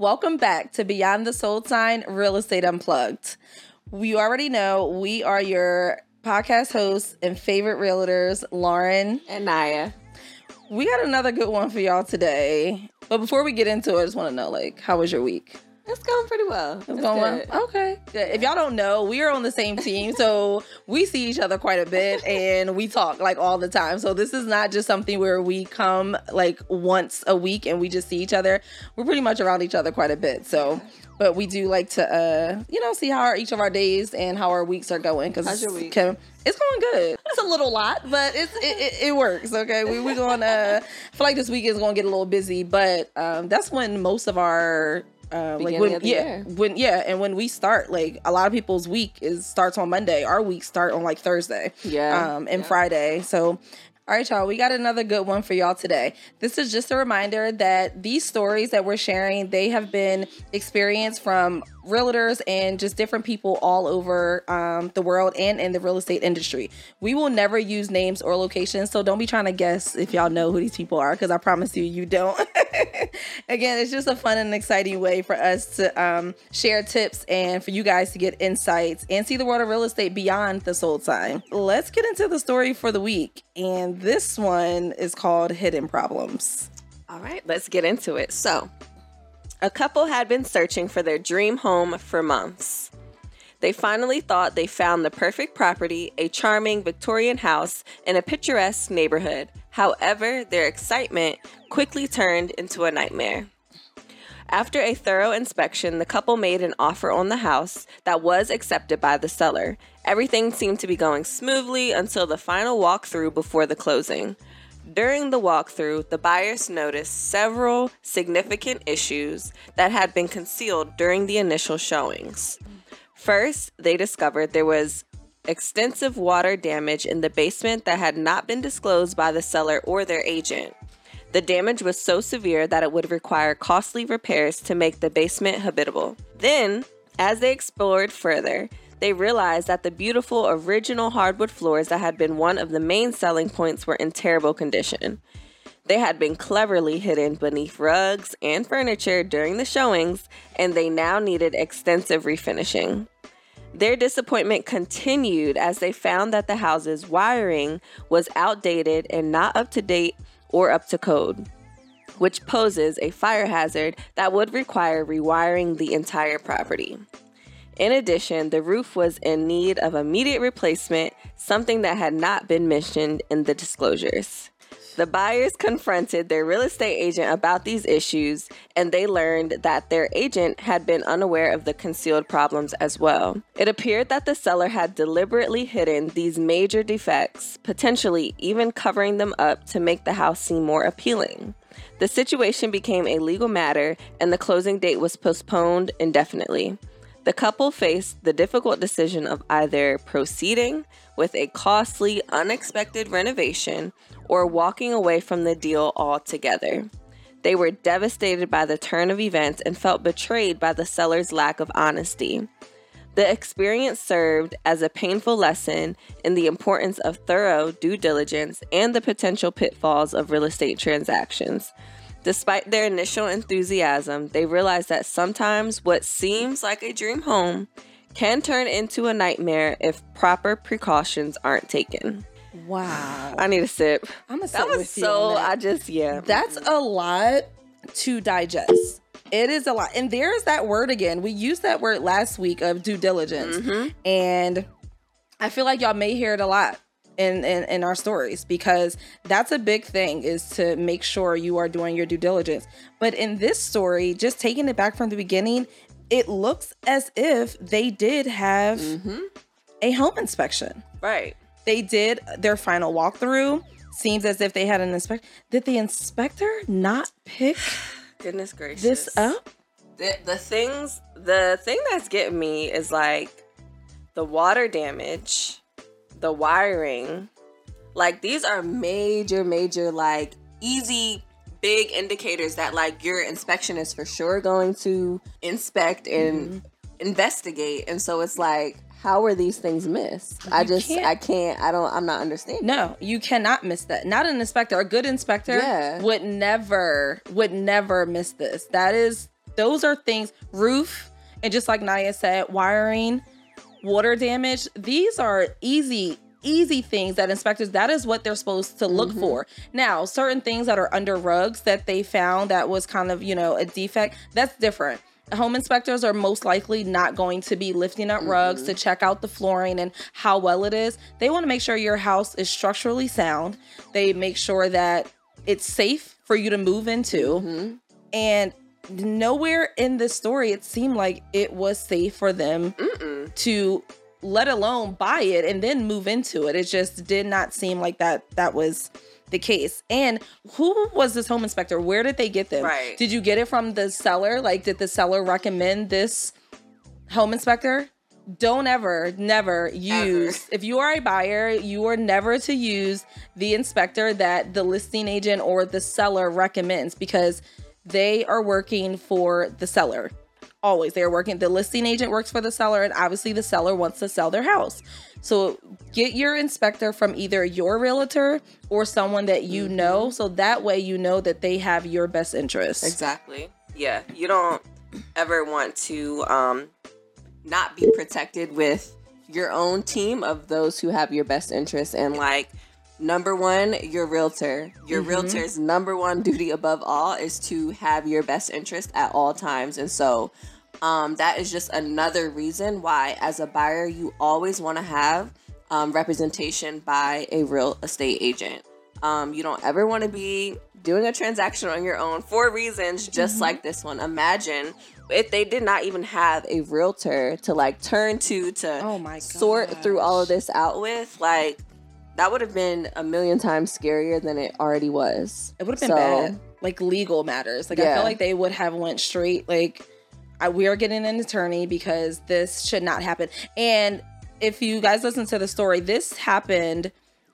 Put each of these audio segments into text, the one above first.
Welcome back to Beyond the Sold Sign Real Estate Unplugged. We already know we are your podcast hosts and favorite realtors, Lauren and Naya. We got another good one for y'all today. But before we get into it, I just want to know, like, how was your week? It's going pretty well. It's, going well. Okay. Good. If y'all don't know, we are on the same team, so we see each other quite a bit and we talk like all the time. So this is not just something where we come like once a week and we just see each other. We're pretty much around each other quite a bit. So but we do like to uh you know see how our, each of our days and how our weeks are going because how's it's going good it's a little lot but it's it, it, it works okay we, we're going to uh, I feel like this week is going to get a little busy but um that's when most of our uh, like when yeah year. when yeah and when we start like a lot of people's week is starts on monday our week start on like thursday yeah um and yeah. friday so all right, y'all, we got another good one for y'all today. This is just a reminder that these stories that we're sharing, they have been experienced from realtors and just different people all over um, the world and in the real estate industry. We will never use names or locations, so don't be trying to guess if y'all know who these people are, because I promise you, you don't. Again, it's just a fun and exciting way for us to um, share tips and for you guys to get insights and see the world of real estate beyond the sold sign. Let's get into the story for the week, and this one is called Hidden Problems. All right, let's get into it. So, a couple had been searching for their dream home for months. They finally thought they found the perfect property, a charming Victorian house in a picturesque neighborhood. However, their excitement quickly turned into a nightmare. After a thorough inspection, the couple made an offer on the house that was accepted by the seller. Everything seemed to be going smoothly until the final walkthrough before the closing. During the walkthrough, the buyers noticed several significant issues that had been concealed during the initial showings. First, they discovered there was extensive water damage in the basement that had not been disclosed by the seller or their agent. The damage was so severe that it would require costly repairs to make the basement habitable. Then, as they explored further, they realized that the beautiful original hardwood floors that had been one of the main selling points were in terrible condition. They had been cleverly hidden beneath rugs and furniture during the showings, and they now needed extensive refinishing. Their disappointment continued as they found that the house's wiring was outdated and not up to date or up to code, which poses a fire hazard that would require rewiring the entire property. In addition, the roof was in need of immediate replacement, something that had not been mentioned in the disclosures. The buyers confronted their real estate agent about these issues, and they learned that their agent had been unaware of the concealed problems as well. It appeared that the seller had deliberately hidden these major defects, potentially even covering them up to make the house seem more appealing. The situation became a legal matter, and the closing date was postponed indefinitely. The couple faced the difficult decision of either proceeding with a costly, unexpected renovation or walking away from the deal altogether. They were devastated by the turn of events and felt betrayed by the seller's lack of honesty. The experience served as a painful lesson in the importance of thorough due diligence and the potential pitfalls of real estate transactions. Despite their initial enthusiasm, they realize that sometimes what seems like a dream home can turn into a nightmare if proper precautions aren't taken. Wow. I need a sip. I'm a sip. That was so, I just, yeah. That's a lot to digest. It is a lot. And there's that word again. We used that word last week of due diligence. Mhm. And I feel like y'all may hear it a lot in, in in our stories because that's a big thing is to make sure you are doing your due diligence. But in this story, just taking it back from the beginning, it looks as if they did have Mhm. a home inspection. Right. They did their final walkthrough. Seems as if they had an inspect. Did the inspector not pick Goodness gracious. this up? The, the things, the thing that's getting me is like the water damage, the wiring. Like these are major, major, like easy, big indicators that like your inspection is for sure going to inspect and mm-hmm. investigate. And so it's like, how are these things missed? I just, can't- I can't, I don't, I'm not understanding. No, you cannot miss that. Not an inspector. A good inspector Yeah. would never would never miss this. That is those are things, roof, and just like Naya said, wiring, water damage, these are easy easy things that inspectors that is what they're supposed to look Mm-hmm. for now certain things that are under rugs that they found that was kind of you know a defect that's different home inspectors are most likely not going to be lifting up rugs Mm-hmm. to check out the flooring and how well it is they want to make sure your house is structurally sound they make sure that it's safe for you to move into Mm-hmm. and nowhere in this story it seemed like it was safe for them Mm-mm. to let alone buy it and then move into it. It just did not seem like that that was the case. And who was this home inspector? Where did they get them? Right. Did you get it from the seller? Like did the seller recommend this home inspector? Don't ever, never use. If you are a buyer, you are never to use the inspector that the listing agent or the seller recommends because they are working for the seller always. They're working the listing agent works for the seller and obviously the seller wants to sell their house. So get your inspector from either your realtor or someone that you know so that way you know that they have your best interest. Exactly. Yeah, you don't ever want to um, not be protected with your own team of those who have your best interest and like number one your realtor. Your realtor's number one duty above all is to have your best interest at all times. And so um, that is just another reason why as a buyer you always want to have um, representation by a real estate agent. Um, you don't ever want to be doing a transaction on your own for reasons just like this one. Imagine if they did not even have a realtor to like turn to to Oh my sort through all of this out with. Like that would have been a million times scarier than it already was. it would have been So, bad. Like legal matters. Like i feel like they would have went straight like I, we are getting an attorney because this should not happen. And if you guys listen to the story this happened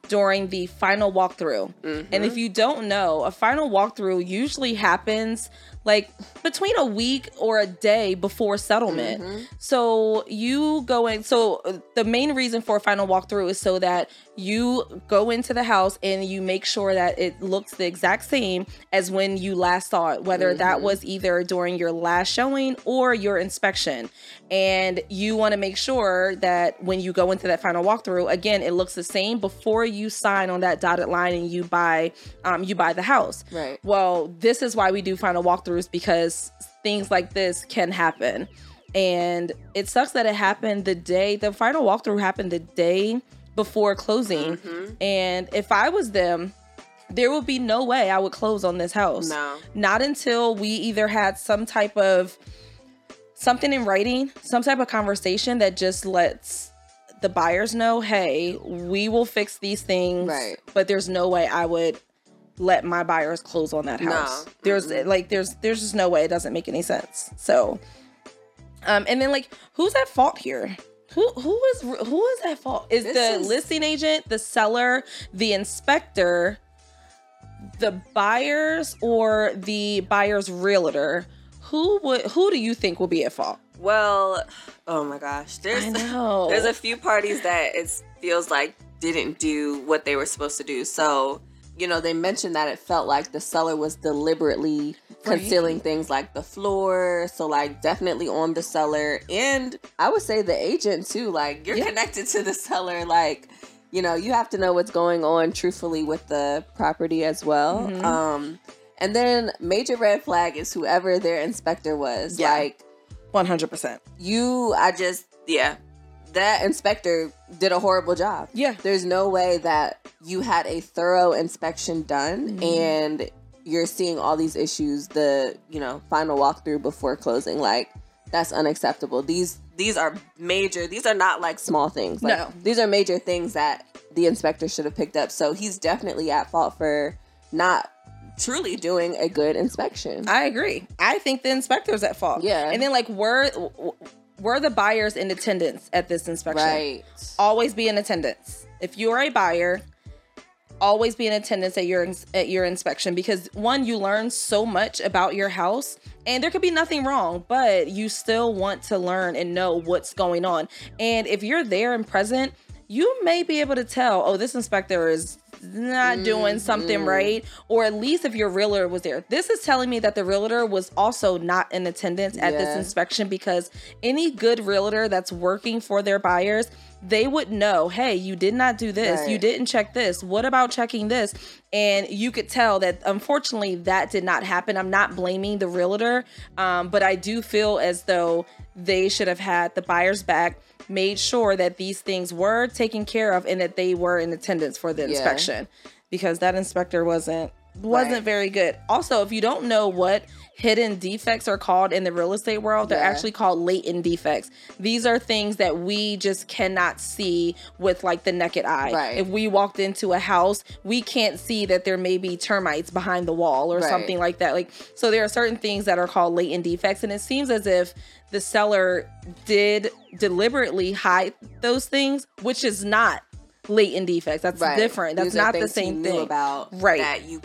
during the final walkthrough. And if mm-hmm. you don't know, a final walkthrough usually happens like between a week or a day before settlement. So you go in. So uh, the main reason for a final walkthrough is so that you go into the house and you make sure that it looks the exact same as when you last saw it, whether that was either during your last showing or your inspection. And you want to make sure that when you go into that final walkthrough, again, it looks the same before you sign on that dotted line and you buy um, you buy the house. Right. Well, this is why we do final walkthroughs because things like this can happen. And it sucks that it happened the day the final walkthrough happened the day before closing. Mm-hmm. And if I was them, there would be no way I would close on this house. No. Not until we either had some type of something in writing, some type of conversation that just lets the buyers know, hey, we will fix these things. Right. But there's no way I would let my buyers close on that No. house. There's like there's there's just no way it doesn't make any sense. So um and then like who's at fault here? Who who is who is at fault? Is This the is- listing agent, the seller, the inspector, the buyers or the buyer's realtor? Who would who do you think will be at fault? Well, oh my gosh, there's I know. there's a few parties that it feels like didn't do what they were supposed to do. So, you know, they mentioned that it felt like the seller was deliberately concealing things like the floor. So, like, definitely on the seller. And I would say the agent too. Like, you're Yeah. connected to the seller. Like, you know, you have to know what's going on truthfully with the property as well. Mhm. Um, and then major red flag is whoever their inspector was. Yeah. Like, One hundred percent. you i just yeah that inspector did a horrible job Yeah. there's no way that you had a thorough inspection done Mhm. and you're seeing all these issues the you know final walkthrough before closing like that's unacceptable these these are major these are not like small things like, No. these are major things that the inspector should have picked up so he's definitely at fault for not truly doing a good inspection I agree. I think the inspector's at fault. Yeah. And then like were were the buyers in attendance at this inspection? right Always be in attendance. If you are a buyer, always be in attendance at your at your inspection because one you learn so much about your house and there could be nothing wrong but you still want to learn and know what's going on and if you're there and present you may be able to tell oh this inspector is not doing something Mm-hmm. right or at least if your realtor was there. This is telling me that the realtor was also not in attendance at this inspection because any good realtor that's working for their buyers they would know hey you did not do this. You didn't check this. What about checking this? And you could tell that unfortunately that did not happen. I'm not blaming the realtor um, but i do feel as though they should have had the buyers back made sure that these things were taken care of and that they were in attendance for the Yeah. inspection because that inspector wasn't wasn't Right. very good. Also, if you don't know what hidden defects are called in the real estate world, they're Yeah. actually called latent defects. These are things that we just cannot see with like the naked eye. Right. If we walked into a house, we can't see that there may be termites behind the wall or Right. something like that. Like so there are certain things that are called latent defects and it seems as if the seller did deliberately hide those things, which is not latent defects. That's Right. different. That's These not the same thing. about Right. that you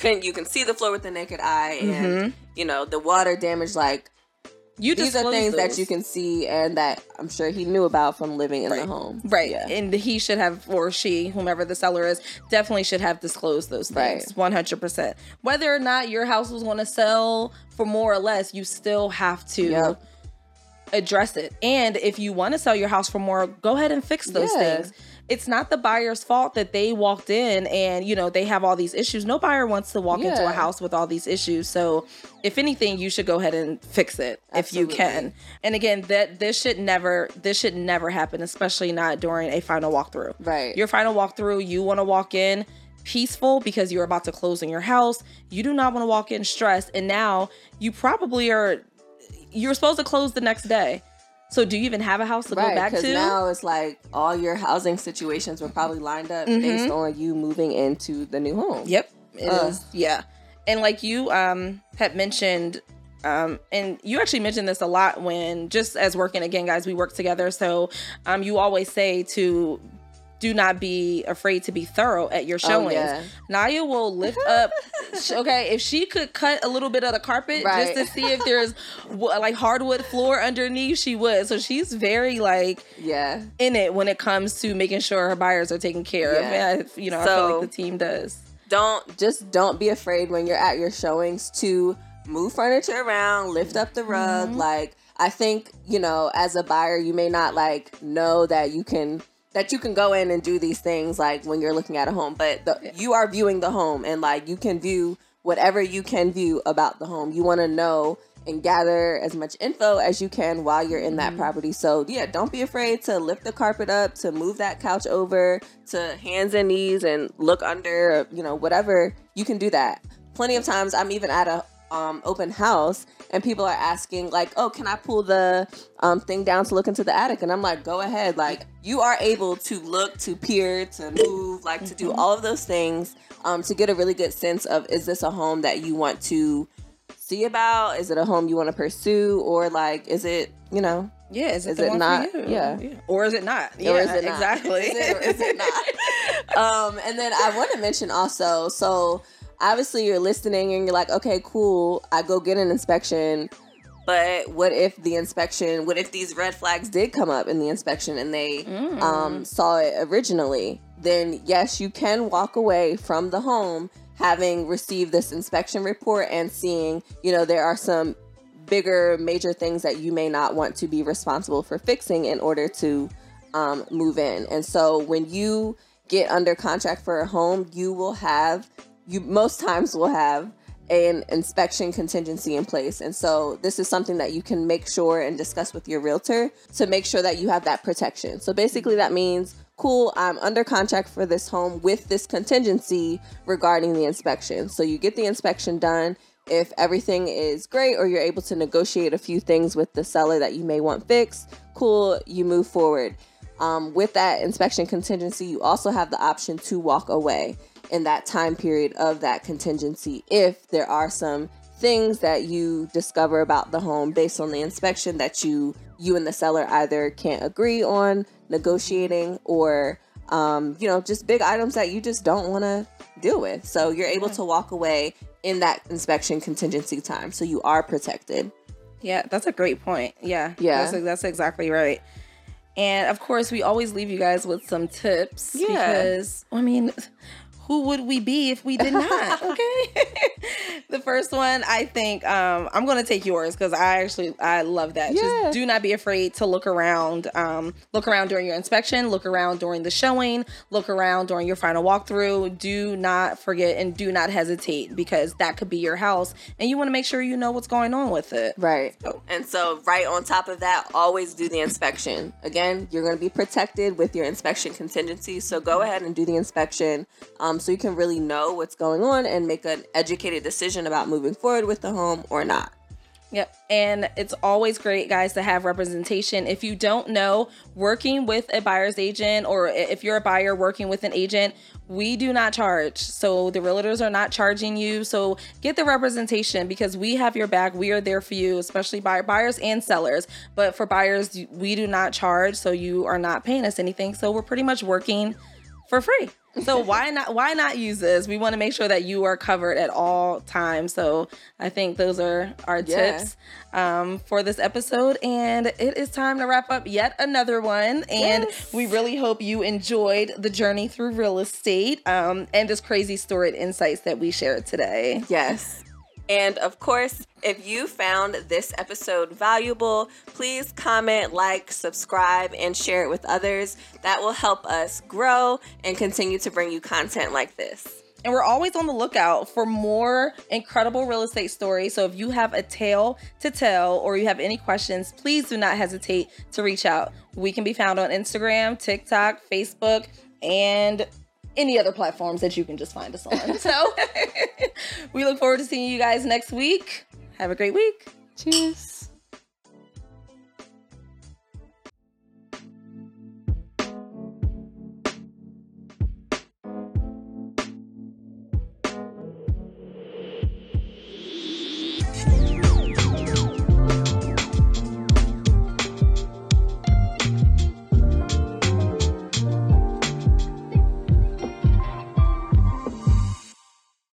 can you can see the floor with the naked eye and Mm-hmm. you know the water damage like You these are things that you can see and that I'm sure he knew about from living in Right. the home. Right. Yeah. And he should have, or she, whomever the seller is, definitely should have disclosed those things. Right. 100%. Whether or not your house was going to sell for more or less, you still have to Yep. address it. And if you want to sell your house for more, go ahead and fix those Yeah. things. It's not the buyer's fault that they walked in and, you know, they have all these issues. No buyer wants to walk into a house with all these issues. So, if anything, you should go ahead and fix it if you can. And again, that this should never this should never happen, especially not during a final walkthrough. Right. Your final walkthrough, you want to walk in peaceful because you're about to close in your house. You do not want to walk in stressed. And now you probably are you're supposed to close the next day. So do you even have a house to go Right, back because to? now it's like all your housing situations were probably lined up based on you moving into the new home. Mm-hmm. Yep, it is. Yeah, and like you um had mentioned, um, and you actually mentioned this a lot when just as working again, guys, we work together. So um, you always say to do not be afraid to be thorough at your showings. yeah. Naya will lift up. okay, if she could cut a little bit of the carpet Right. just to see if there's like hardwood floor underneath, she would. So she's very like Yeah. in it when it comes to making sure her buyers are taken care of. Yeah. And I, you know, I feel like the team does. Don't just don't be afraid when you're at your showings to move furniture around, lift up the rug. Mm-hmm. Like I think, you know, as a buyer, you may not like know that you can that you can go in and do these things like when you're looking at a home, but the, you are viewing the home and like you can view whatever you can view about the home. You want to know and gather as much info as you can while you're in Mm-hmm. that property. So, yeah, don't be afraid to lift the carpet up, to move that couch over, to hands and knees and look under, you know, whatever. You can do that. Plenty of times I'm even at a um, open house and people are asking like, "Oh, can I pull the um, thing down to look into the attic?" And I'm like, "Go ahead." Like you are able to look, to peer, to move, like to do all of those things um, to get a really good sense of is this a home that you want to see about? Is it a home you want to pursue, or like is it you know? Yeah, is it, Is it not? You? Yeah. or is it not? Yeah, or is it not? exactly. Is it or is it not? um, and then I want to mention also, so obviously you're listening and you're like, okay, cool. I go get an inspection, but what if the inspection? What if these red flags did come up in the inspection and they Mm. um, saw it originally? Then yes, you can walk away from the home having received this inspection report and seeing, you know, there are some bigger major things that you may not want to be responsible for fixing in order to um, move in. And so when you get under contract for a home, you will have you most times will have an inspection contingency in place. And so this is something that you can make sure and discuss with your realtor to make sure that you have that protection. So basically that means cool, I'm under contract for this home with this contingency regarding the inspection. So you get the inspection done. If everything is great or you're able to negotiate a few things with the seller that you may want fixed, cool, you move forward. Um, with that inspection contingency, you also have the option to walk away in that time period of that contingency if there are some things that you discover about the home based on the inspection that you you and the seller either can't agree on negotiating or um, you know just big items that you just don't want to deal with so you're able to walk away in that inspection contingency time so you are protected Yeah, that's a great point. Yeah, Yeah. that's, that's exactly right. And of course, we always leave you guys with some tips Yeah. because I mean, who would we be if we did not? Okay. the first one, I think um, I'm going to take yours because I actually I love that. Yeah. Just do not be afraid to look around. Um, look around during your inspection. Look around during the showing. Look around during your final walkthrough. Do not forget and do not hesitate because that could be your house, and you want to make sure you know what's going on with it. Right. So- And so, right on top of that, always do the inspection. Again, you're going to be protected with your inspection contingency. So, go ahead and do the inspection um, so you can really know what's going on and make an educated decision about moving forward with the home or not. Yep. And it's always great, guys, to have representation. If you don't know, working with a buyer's agent or if you're a buyer working with an agent, we do not charge. So the realtors are not charging you. So get the representation because we have your back. We are there for you, especially buyer, buyers and sellers. But for buyers, we do not charge. So you are not paying us anything. So we're pretty much working for free. So why not why not use this? We want to make sure that you are covered at all times. So I think those are our Yeah. tips um, for this episode. And it is time to wrap up yet another one. And Yes. we really hope you enjoyed the journey through real estate um, and this crazy story and insights that we shared today. Yes. And of course, if you found this episode valuable, please comment, like, subscribe, and share it with others. That will help us grow and continue to bring you content like this. And we're always on the lookout for more incredible real estate stories. So if you have a tale to tell or you have any questions, please do not hesitate to reach out. We can be found on Instagram, TikTok, Facebook, and any other platforms that you can just find us on. So we look forward to seeing you guys next week. Have a great week. Cheers.